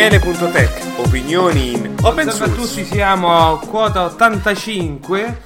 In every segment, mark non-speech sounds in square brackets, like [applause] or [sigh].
Daniele.tech, opinioni in open Salve a source. tutti, siamo a quota 85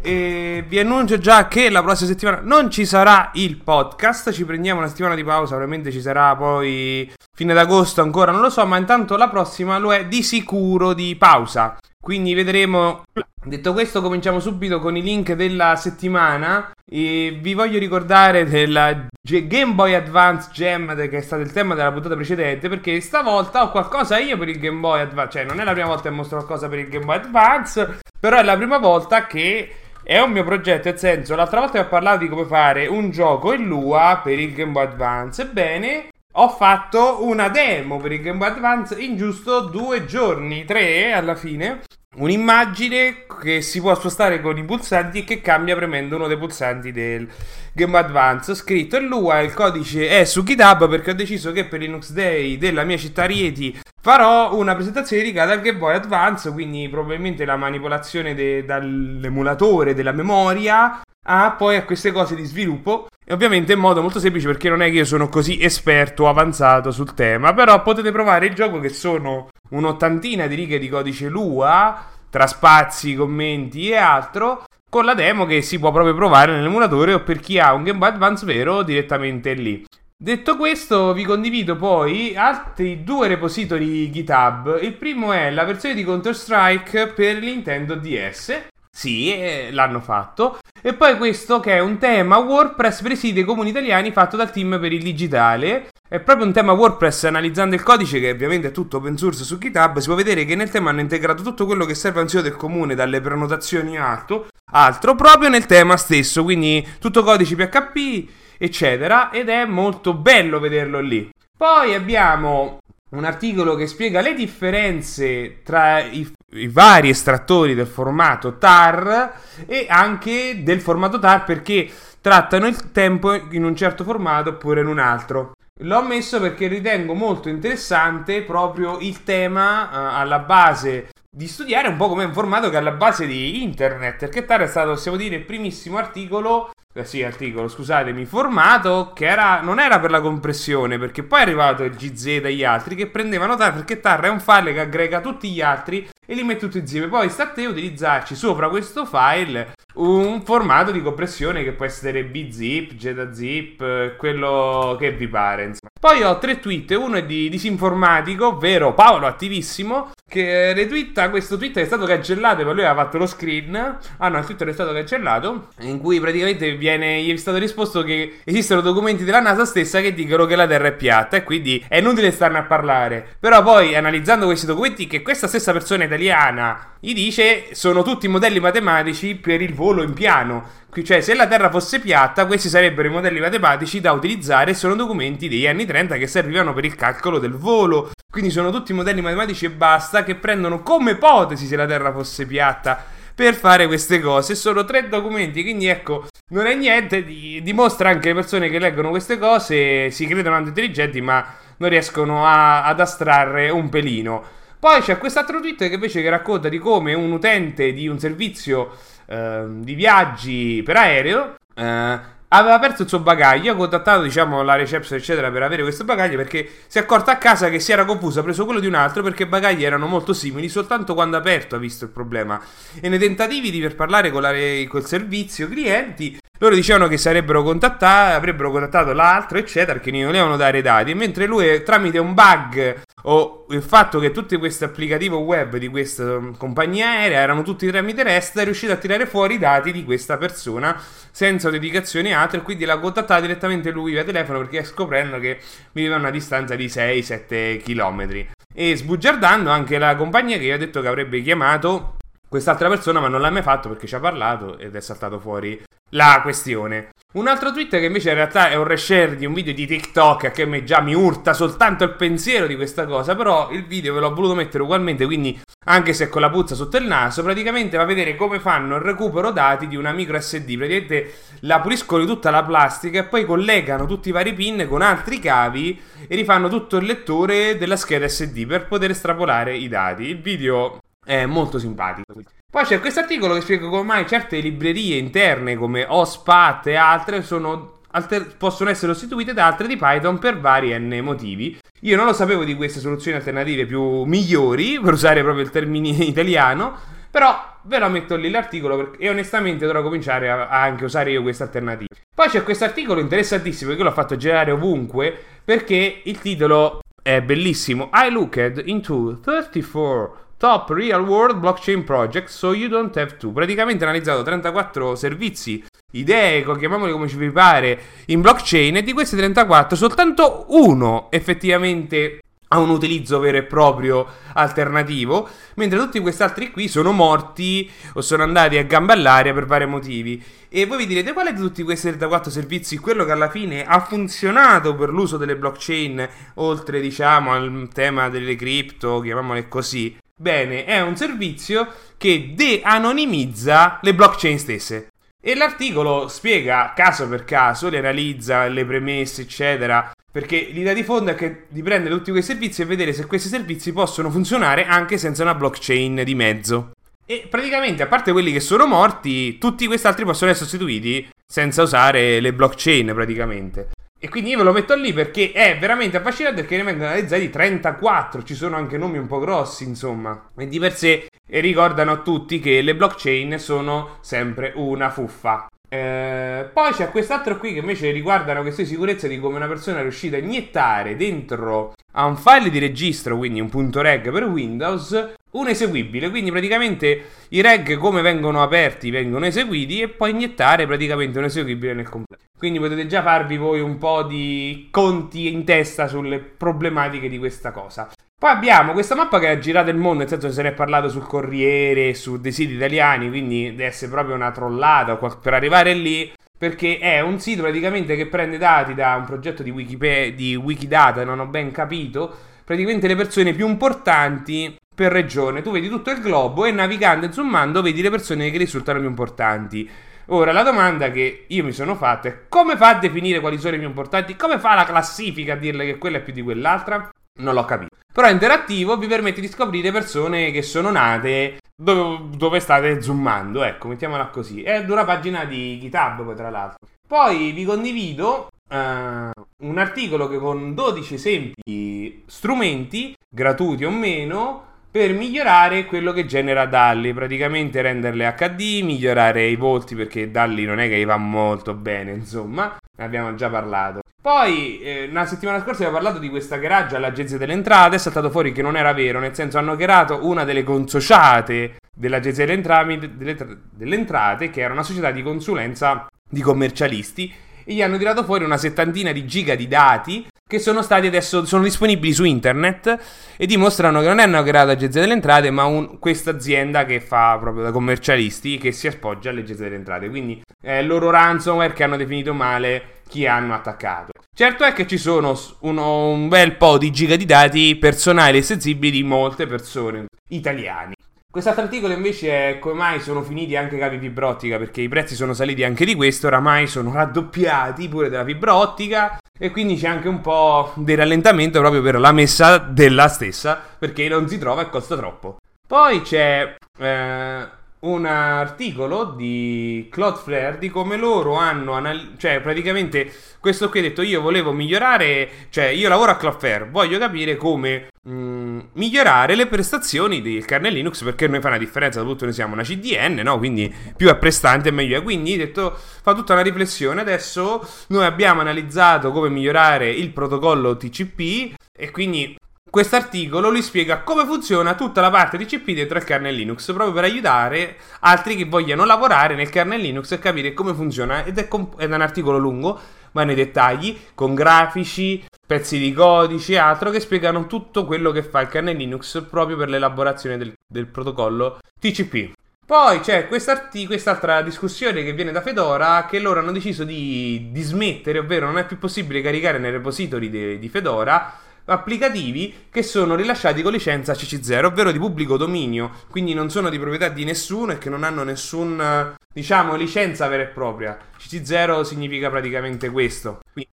e vi annuncio già che la prossima settimana non ci sarà il podcast, ci prendiamo una settimana di pausa, probabilmente ci sarà poi fine d'agosto ancora, non lo so, ma intanto la prossima lo è di sicuro di pausa. Quindi vedremo. Detto questo, cominciamo subito con i link della settimana. E vi voglio ricordare della Game Boy Advance Gem, che è stato il tema della puntata precedente. Perché stavolta ho qualcosa io per il Game Boy Advance. Cioè, non è la prima volta che mostro qualcosa per il Game Boy Advance. Però è la prima volta che è un mio progetto. Nel senso, l'altra volta vi ho parlato di come fare un gioco in Lua per il Game Boy Advance. Ebbene. Ho fatto una demo per il Game Boy Advance in giusto due giorni, tre alla fine. Un'immagine che si può spostare con i pulsanti e che cambia premendo uno dei pulsanti del Game Boy Advance. Ho scritto in Lua, il codice è su GitHub perché ho deciso che per Linux Day della mia città Rieti farò una presentazione dedicata al Game Boy Advance, quindi probabilmente la manipolazione de- dall'emulatore della memoria a poi a queste cose di sviluppo. E ovviamente in modo molto semplice perché non è che io sono così esperto o avanzato sul tema, però potete provare il gioco che sono un'ottantina di righe di codice Lua, tra spazi, commenti e altro, con la demo che si può proprio provare nell'emulatore o per chi ha un Game Boy Advance vero direttamente lì. Detto questo, vi condivido poi altri due repository GitHub. Il primo è la versione di Counter-Strike per Nintendo DS. Sì, eh, l'hanno fatto. E poi questo che è un tema WordPress per i comuni italiani fatto dal team per il digitale. È proprio un tema WordPress analizzando il codice che ovviamente è tutto open source su GitHub. Si può vedere che nel tema hanno integrato tutto quello che serve a un sito del comune, dalle prenotazioni a altro, altro proprio nel tema stesso. Quindi tutto codice PHP, eccetera. Ed è molto bello vederlo lì. Poi abbiamo un articolo che spiega le differenze tra i, i, vari estrattori del formato TAR e anche del formato TAR perché trattano il tempo in un certo formato oppure in un altro. L'ho messo perché ritengo molto interessante proprio il tema uh, alla base di studiare un po' come un formato che è alla base di internet, perché TAR è stato, possiamo dire, il primissimo articolo eh sì, articolo, scusatemi, formato che era, non era per la compressione, perché poi è arrivato il GZ e gli altri che prendevano TAR, perché TAR è un file che aggrega tutti gli altri e li mette tutti insieme. Poi sta a te utilizzarci sopra questo file un formato di compressione che può essere bzip, jetazip, quello che vi pare. Insomma. Poi ho tre tweet, uno è di disinformatico, ovvero Paolo attivissimo, che retweeta questo tweet che è stato cancellato, ma lui aveva fatto lo screen. Ah no, il Twitter è stato cancellato, in cui praticamente viene, gli è stato risposto che esistono documenti della NASA stessa che dicono che la Terra è piatta e quindi è inutile starne a parlare. Però poi analizzando questi documenti che questa stessa persona italiana gli dice sono tutti modelli matematici per il volo in piano. Cioè, se la Terra fosse piatta, questi sarebbero i modelli matematici da utilizzare. Sono documenti degli anni 30 che servivano per il calcolo del volo. Quindi sono tutti modelli matematici e basta che prendono come ipotesi se la Terra fosse piatta per fare queste cose. Sono tre documenti, quindi ecco, non è niente. Dimostra anche le persone che leggono queste cose, si credono intelligenti, ma non riescono a, ad astrarre un pelino. Poi c'è quest'altro tweet che invece che racconta di come un utente di un servizio eh, di viaggi per aereo eh, aveva perso il suo bagaglio. Ha contattato, diciamo, la reception, eccetera, per avere questo bagaglio perché si è accorta a casa che si era confuso. Ha preso quello di un altro perché i bagagli erano molto simili. Soltanto quando ha aperto ha visto il problema. E nei tentativi di per parlare con, la, col servizio clienti. Loro dicevano che sarebbero contattati, avrebbero contattato l'altro, eccetera, che non volevano dare i dati. Mentre lui, tramite un bug o il fatto che tutti questi applicativi web di questa compagnia aerea erano tutti tramite REST, è riuscito a tirare fuori i dati di questa persona senza dedicazioni altre. Quindi l'ha contattata direttamente lui via telefono perché scoprendo che viveva a una distanza di 6-7 km. E sbugiardando anche la compagnia che gli ha detto che avrebbe chiamato quest'altra persona, ma non l'ha mai fatto perché ci ha parlato ed è saltato fuori la questione. Un altro tweet che invece in realtà è un reshare di un video di TikTok che a me già mi urta soltanto il pensiero di questa cosa, però il video ve l'ho voluto mettere ugualmente, quindi anche se con la puzza sotto il naso, praticamente va a vedere come fanno il recupero dati di una micro SD, praticamente la puliscono di tutta la plastica e poi collegano tutti i vari pin con altri cavi e rifanno tutto il lettore della scheda SD per poter estrapolare i dati. Il video è molto simpatico. Poi c'è questo articolo che spiega come mai certe librerie interne come OSPAT e altre sono alter- possono essere sostituite da altre di Python per vari n motivi. Io non lo sapevo di queste soluzioni alternative più migliori, per usare proprio il termine [laughs] italiano, però ve lo metto lì l'articolo perché, e onestamente dovrò cominciare a, a anche usare io questa alternativa. Poi c'è questo articolo interessantissimo che l'ho fatto girare ovunque perché il titolo è bellissimo. I looked into 34 top real world blockchain projects so you don't have to. Praticamente ha analizzato 34 servizi, idee, chiamiamoli come ci vi pare, in blockchain e di questi 34 soltanto uno effettivamente ha un utilizzo vero e proprio alternativo, mentre tutti questi altri qui sono morti o sono andati a gamba all'aria per vari motivi. E voi vi direte quale di tutti questi 34 servizi quello che alla fine ha funzionato per l'uso delle blockchain, oltre diciamo al tema delle cripto, chiamiamole così. Bene, è un servizio che de-anonimizza le blockchain stesse. E l'articolo spiega caso per caso, le analizza, le premesse, eccetera, perché l'idea di fondo è che di prendere tutti quei servizi e vedere se questi servizi possono funzionare anche senza una blockchain di mezzo. E praticamente, a parte quelli che sono morti, tutti questi altri possono essere sostituiti senza usare le blockchain praticamente. E quindi io ve lo metto lì perché è veramente affascinante perché ne vengono analizzati 34, ci sono anche nomi un po' grossi, insomma. E di per sé ricordano a tutti che le blockchain sono sempre una fuffa. Eh, poi c'è quest'altro qui che invece riguarda una questione di sicurezza di come una persona è riuscita a iniettare dentro a un file di registro, quindi un punto reg per Windows, un eseguibile. Quindi praticamente i reg come vengono aperti vengono eseguiti e poi iniettare praticamente un eseguibile nel completo. Quindi potete già farvi voi un po' di conti in testa sulle problematiche di questa cosa. Poi abbiamo questa mappa che ha girato il mondo, nel senso che se ne è parlato sul Corriere, su dei siti italiani, quindi deve essere proprio una trollata per arrivare lì, perché è un sito praticamente che prende dati da un progetto di, Wikipedia, di Wikidata, non ho ben capito, praticamente le persone più importanti per regione. Tu vedi tutto il globo e navigando e zoomando vedi le persone che risultano più importanti. Ora, la domanda che io mi sono fatta è come fa a definire quali sono i più importanti? Come fa la classifica a dirle che quella è più di quell'altra? Non l'ho capito. Però interattivo, vi permette di scoprire persone che sono nate dove, dove state zoomando, ecco, mettiamola così. È una pagina di GitHub, poi tra l'altro. Poi vi condivido uh, un articolo che con 12 esempi strumenti, gratuiti o meno, per migliorare quello che genera Dalli, praticamente renderle HD, migliorare i volti perché Dalli non è che gli va molto bene, insomma, ne abbiamo già parlato. Poi, eh, una settimana scorsa abbiamo parlato di questa garage all'agenzia delle entrate, è saltato fuori che non era vero, nel senso hanno creato una delle consociate dell'agenzia delle, entrate, delle, delle entrate, che era una società di consulenza di commercialisti, e gli hanno tirato fuori una settantina di giga di dati che sono stati adesso sono disponibili su internet e dimostrano che non è una creata agenzia delle entrate ma questa azienda che fa proprio da commercialisti che si appoggia all'agenzia delle entrate. Quindi è il loro ransomware che hanno definito male chi hanno attaccato. Certo è che ci sono uno, un bel po' di giga di dati personali e sensibili di molte persone italiani Quest'altro articolo invece è come mai sono finiti anche i cavi fibra ottica, perché i prezzi sono saliti anche di questo, oramai sono raddoppiati pure della fibra ottica e quindi c'è anche un po' di rallentamento proprio per la messa della stessa, perché non si trova e costa troppo. Poi c'è eh, un articolo di Cloudflare di come loro hanno analizzato, cioè praticamente questo qui ha detto io volevo migliorare, cioè io lavoro a Cloudflare, voglio capire come mh, mm, migliorare le prestazioni del kernel Linux perché noi fa una differenza, soprattutto noi siamo una CDN, no? Quindi più è prestante meglio è. Quindi detto fa tutta una riflessione, adesso noi abbiamo analizzato come migliorare il protocollo TCP e quindi questo articolo lui spiega come funziona tutta la parte di CP dentro il kernel Linux, proprio per aiutare altri che vogliano lavorare nel kernel Linux e capire come funziona. Ed è, comp- è un articolo lungo, ma nei dettagli, con grafici, pezzi di codici e altro che spiegano tutto quello che fa il kernel Linux proprio per l'elaborazione del, del protocollo TCP. Poi c'è quest'altra discussione che viene da Fedora che loro hanno deciso di, di smettere, ovvero non è più possibile caricare nei repository de, di Fedora applicativi che sono rilasciati con licenza CC0, ovvero di pubblico dominio, quindi non sono di proprietà di nessuno e che non hanno nessun, diciamo, licenza vera e propria. CC0 significa praticamente questo. Quindi,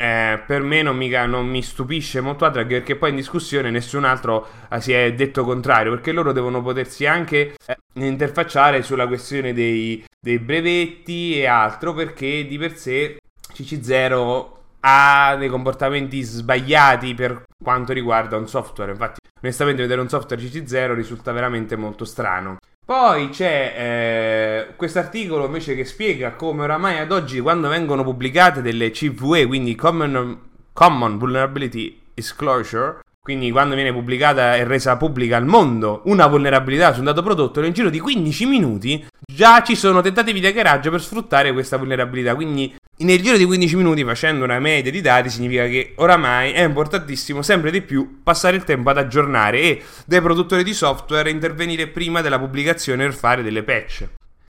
eh, per me non, mica, non, mi stupisce molto altro perché poi in discussione nessun altro eh, si è detto contrario perché loro devono potersi anche eh, interfacciare sulla questione dei, dei brevetti e altro perché di per sé CC0 ha dei comportamenti sbagliati per quanto riguarda un software. Infatti, onestamente, vedere un software CC0 risulta veramente molto strano. Poi c'è eh, questo articolo invece che spiega come oramai ad oggi, quando vengono pubblicate delle CVE, quindi Common, Common Vulnerability Disclosure, quindi quando viene pubblicata e resa pubblica al mondo una vulnerabilità su un dato prodotto, nel giro di 15 minuti già ci sono tentativi di hackeraggio per sfruttare questa vulnerabilità. Quindi nel giro di 15 minuti, facendo una media di dati, significa che oramai è importantissimo sempre di più passare il tempo ad aggiornare e dai produttori di software intervenire prima della pubblicazione per fare delle patch.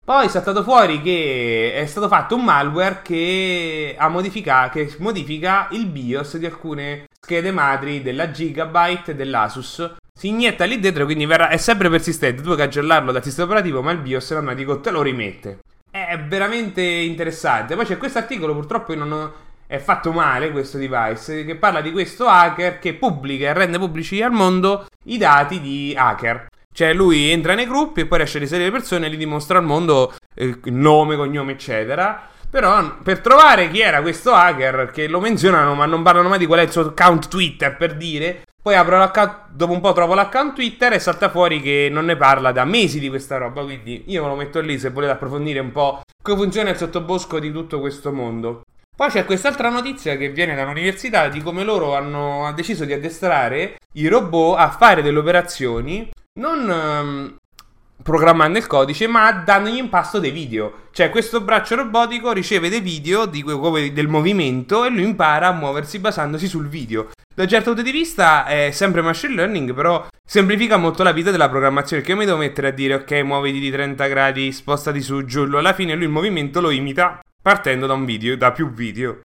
Poi è stato fuori che è stato fatto un malware che, che modifica il BIOS di alcune schede madri della Gigabyte e dell'Asus. Si inietta lì dentro, quindi verrà, è sempre persistente. Tu puoi cancellarlo dal sistema operativo, ma il BIOS automatico te lo rimette. È veramente interessante. Poi c'è questo articolo, purtroppo non ho, è fatto male questo device, che parla di questo hacker che pubblica e rende pubblici al mondo i dati di hacker. Cioè lui entra nei gruppi e poi riesce a risalire le persone e gli dimostra al mondo eh, nome, cognome, eccetera. Però per trovare chi era questo hacker, che lo menzionano ma non parlano mai di qual è il suo account Twitter per dire, poi apro l'account, dopo un po' trovo l'account Twitter e salta fuori che non ne parla da mesi di questa roba, quindi io me lo metto lì se volete approfondire un po' come funziona il sottobosco di tutto questo mondo. Poi c'è quest'altra notizia che viene dall'università di come loro hanno deciso di addestrare i robot a fare delle operazioni non um, programmando il codice, ma dandogli in pasto dei video. Cioè, questo braccio robotico riceve dei video di, del movimento e lui impara a muoversi basandosi sul video. Da un certo punto di vista è sempre machine learning, però semplifica molto la vita della programmazione. Che io mi devo mettere a dire, ok, muoviti di 30 gradi, spostati su, giù. Alla fine lui il movimento lo imita partendo da un video, da più video.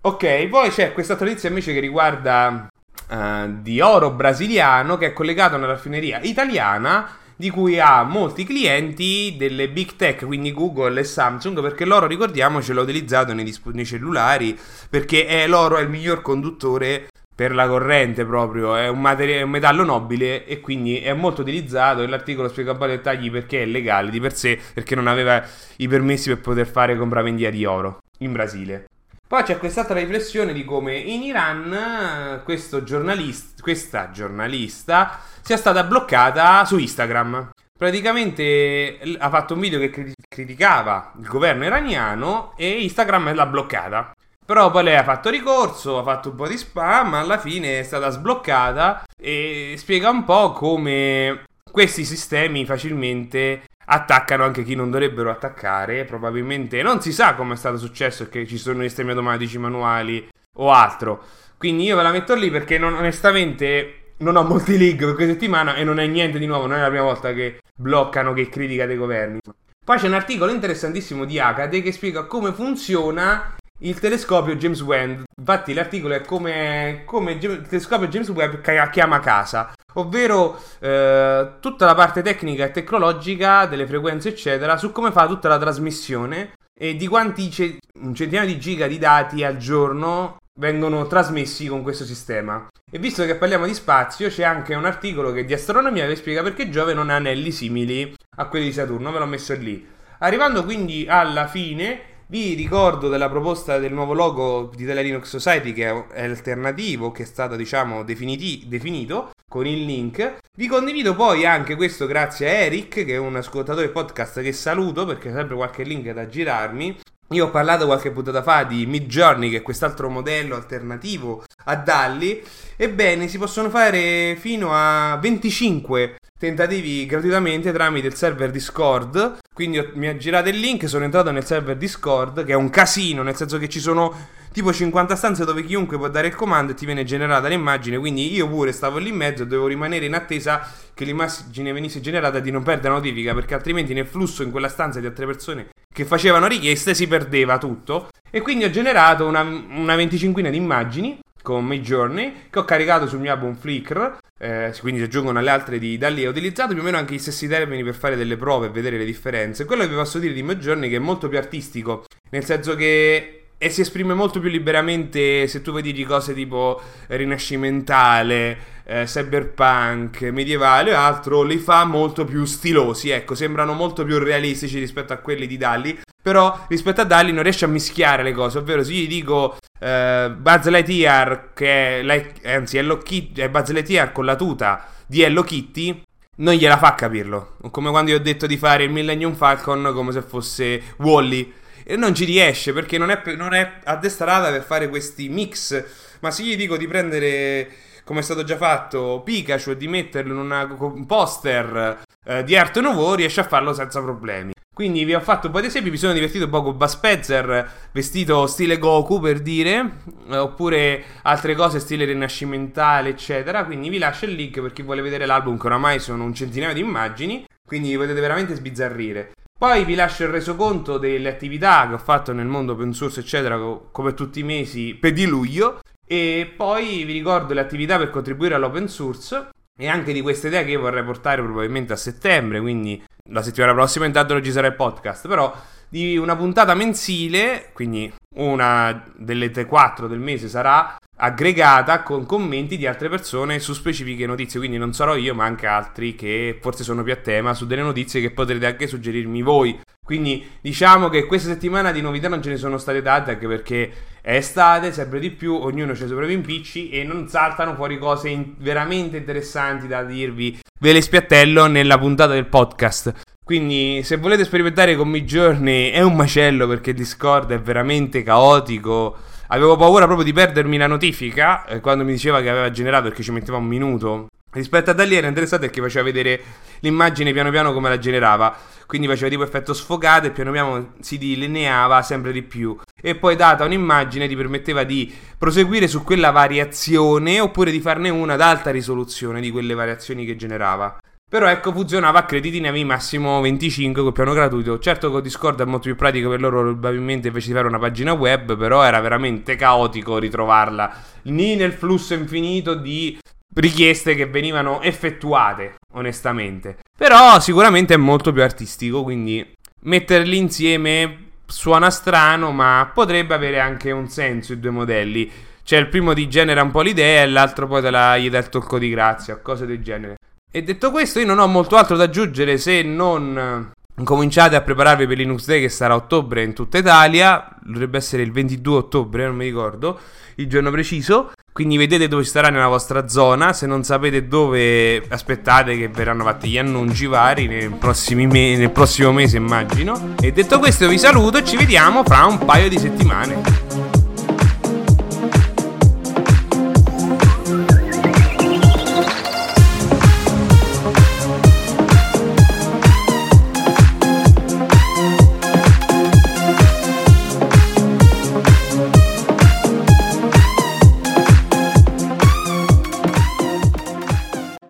Ok, poi c'è questa notizia invece che riguarda uh, di oro brasiliano che è collegato a una raffineria italiana di cui ha molti clienti delle big tech, quindi Google e Samsung, perché l'oro, ricordiamoci, l'ha utilizzato nei, disp- nei cellulari, perché è, l'oro è il miglior conduttore per la corrente proprio, è un, materia- un metallo nobile e quindi è molto utilizzato e l'articolo spiega po' i dettagli perché è legale di per sé, perché non aveva i permessi per poter fare compravendita di oro in Brasile. Poi c'è quest'altra riflessione di come in Iran giornalist- questa giornalista sia stata bloccata su Instagram. Praticamente ha fatto un video che criticava il governo iraniano e Instagram l'ha bloccata. Però poi lei ha fatto ricorso, ha fatto un po' di spam, alla fine è stata sbloccata e spiega un po' come questi sistemi facilmente attaccano anche chi non dovrebbero attaccare. Probabilmente non si sa come è stato successo che ci sono sistemi automatici manuali o altro. Quindi io ve la metto lì perché non, onestamente non ho molti league per questa settimana e non è niente di nuovo, non è la prima volta che bloccano, che critica dei governi. Poi c'è un articolo interessantissimo di Acade che spiega come funziona il telescopio James Webb. Infatti l'articolo è come, come il telescopio James Webb chiama casa ovvero eh, tutta la parte tecnica e tecnologica delle frequenze, eccetera, su come fa tutta la trasmissione e di quanti ce- un centinaio di giga di dati al giorno vengono trasmessi con questo sistema. E visto che parliamo di spazio, c'è anche un articolo che di astronomia vi spiega perché Giove non ha anelli simili a quelli di Saturno, ve l'ho messo lì. Arrivando quindi alla fine, vi ricordo della proposta del nuovo logo di Tele Linux Society che è alternativo, che è stato diciamo definiti- definito con il link. Vi condivido poi anche questo grazie a Eric, che è un ascoltatore podcast che saluto perché c'è sempre qualche link da girarmi. Io ho parlato qualche puntata fa di Mid Journey, che è quest'altro modello alternativo a Dalli. Ebbene, si possono fare fino a 25 tentativi gratuitamente tramite il server Discord. Quindi mi ha girato il link, sono entrato nel server Discord, che è un casino, nel senso che ci sono tipo 50 stanze dove chiunque può dare il comando e ti viene generata l'immagine. Quindi io pure stavo lì in mezzo e dovevo rimanere in attesa che l'immagine venisse generata e di non perdere notifica, perché altrimenti nel flusso in quella stanza di altre persone che facevano richieste si perdeva tutto. E quindi ho generato una, una venticinquina di immagini con Midjourney che ho caricato sul mio album Flickr eh, quindi si aggiungono alle altre di da lì ho utilizzato più o meno anche gli stessi termini per fare delle prove e vedere le differenze. Quello che vi posso dire di Midjourney è che è molto più artistico nel senso che e si esprime molto più liberamente se tu vedi di cose tipo rinascimentale, eh, cyberpunk, medievale o altro, li fa molto più stilosi, ecco, sembrano molto più realistici rispetto a quelli di Dalli, però rispetto a Dalli non riesce a mischiare le cose, ovvero se gli dico eh, Buzz Lightyear che è, anzi Hello Kitty, è Buzz Lightyear con la tuta di Hello Kitty, non gliela fa capirlo, come quando io ho detto di fare il Millennium Falcon come se fosse Wally e non ci riesce perché non è, non è addestrata per fare questi mix, ma se gli dico di prendere come è stato già fatto Pikachu e di metterlo in una, un poster eh, di Art Nouveau riesce a farlo senza problemi. Quindi vi ho fatto un po' di esempi, mi sono divertito un po' con Buzz Spencer vestito stile Goku per dire, eh, oppure altre cose stile rinascimentale eccetera, quindi vi lascio il link per chi vuole vedere l'album che oramai sono un centinaio di immagini, quindi potete veramente sbizzarrire. Poi vi lascio il resoconto delle attività che ho fatto nel mondo open source eccetera, come tutti i mesi per di luglio, e poi vi ricordo le attività per contribuire all'open source e anche di queste idee che io vorrei portare probabilmente a settembre, quindi la settimana prossima intanto non ci sarà il podcast, però di una puntata mensile, quindi una delle tre quattro del mese sarà aggregata con commenti di altre persone su specifiche notizie, quindi non sarò io ma anche altri che forse sono più a tema su delle notizie che potrete anche suggerirmi voi. Quindi diciamo che questa settimana di novità non ce ne sono state tante anche perché è estate, sempre di più, ognuno ha i suoi propri impicci e non saltano fuori cose in- veramente interessanti da dirvi. Ve le spiattello nella puntata del podcast. Quindi se volete sperimentare con Midjourney è un macello perché Discord è veramente caotico. Avevo paura proprio di perdermi la notifica eh, quando mi diceva che aveva generato perché ci metteva un minuto. Rispetto a Dalli era interessante perché faceva vedere l'immagine piano piano come la generava quindi faceva tipo effetto sfogato e piano piano si delineava sempre di più. E poi data un'immagine ti permetteva di proseguire su quella variazione oppure di farne una ad alta risoluzione di quelle variazioni che generava. Però ecco, funzionava a crediti ne avevi massimo 25 col piano gratuito. Certo con Discord è molto più pratico per loro probabilmente invece di fare una pagina web, però era veramente caotico ritrovarla lì nel flusso infinito di richieste che venivano effettuate, onestamente. Però sicuramente è molto più artistico, quindi metterli insieme suona strano, ma potrebbe avere anche un senso i due modelli. C'è il primo ti genera un po' l'idea e l'altro poi la gli dà il tocco di grazia, cose del genere. E detto questo, io non ho molto altro da aggiungere se non cominciate a prepararvi per Linux Day che sarà a ottobre in tutta Italia. Dovrebbe essere il 22 ottobre, non mi ricordo il giorno preciso. Quindi vedete dove starà nella vostra zona. Se non sapete dove, aspettate che verranno fatti gli annunci vari nel, me- nel prossimo mese, immagino. E detto questo, vi saluto e ci vediamo fra un paio di settimane.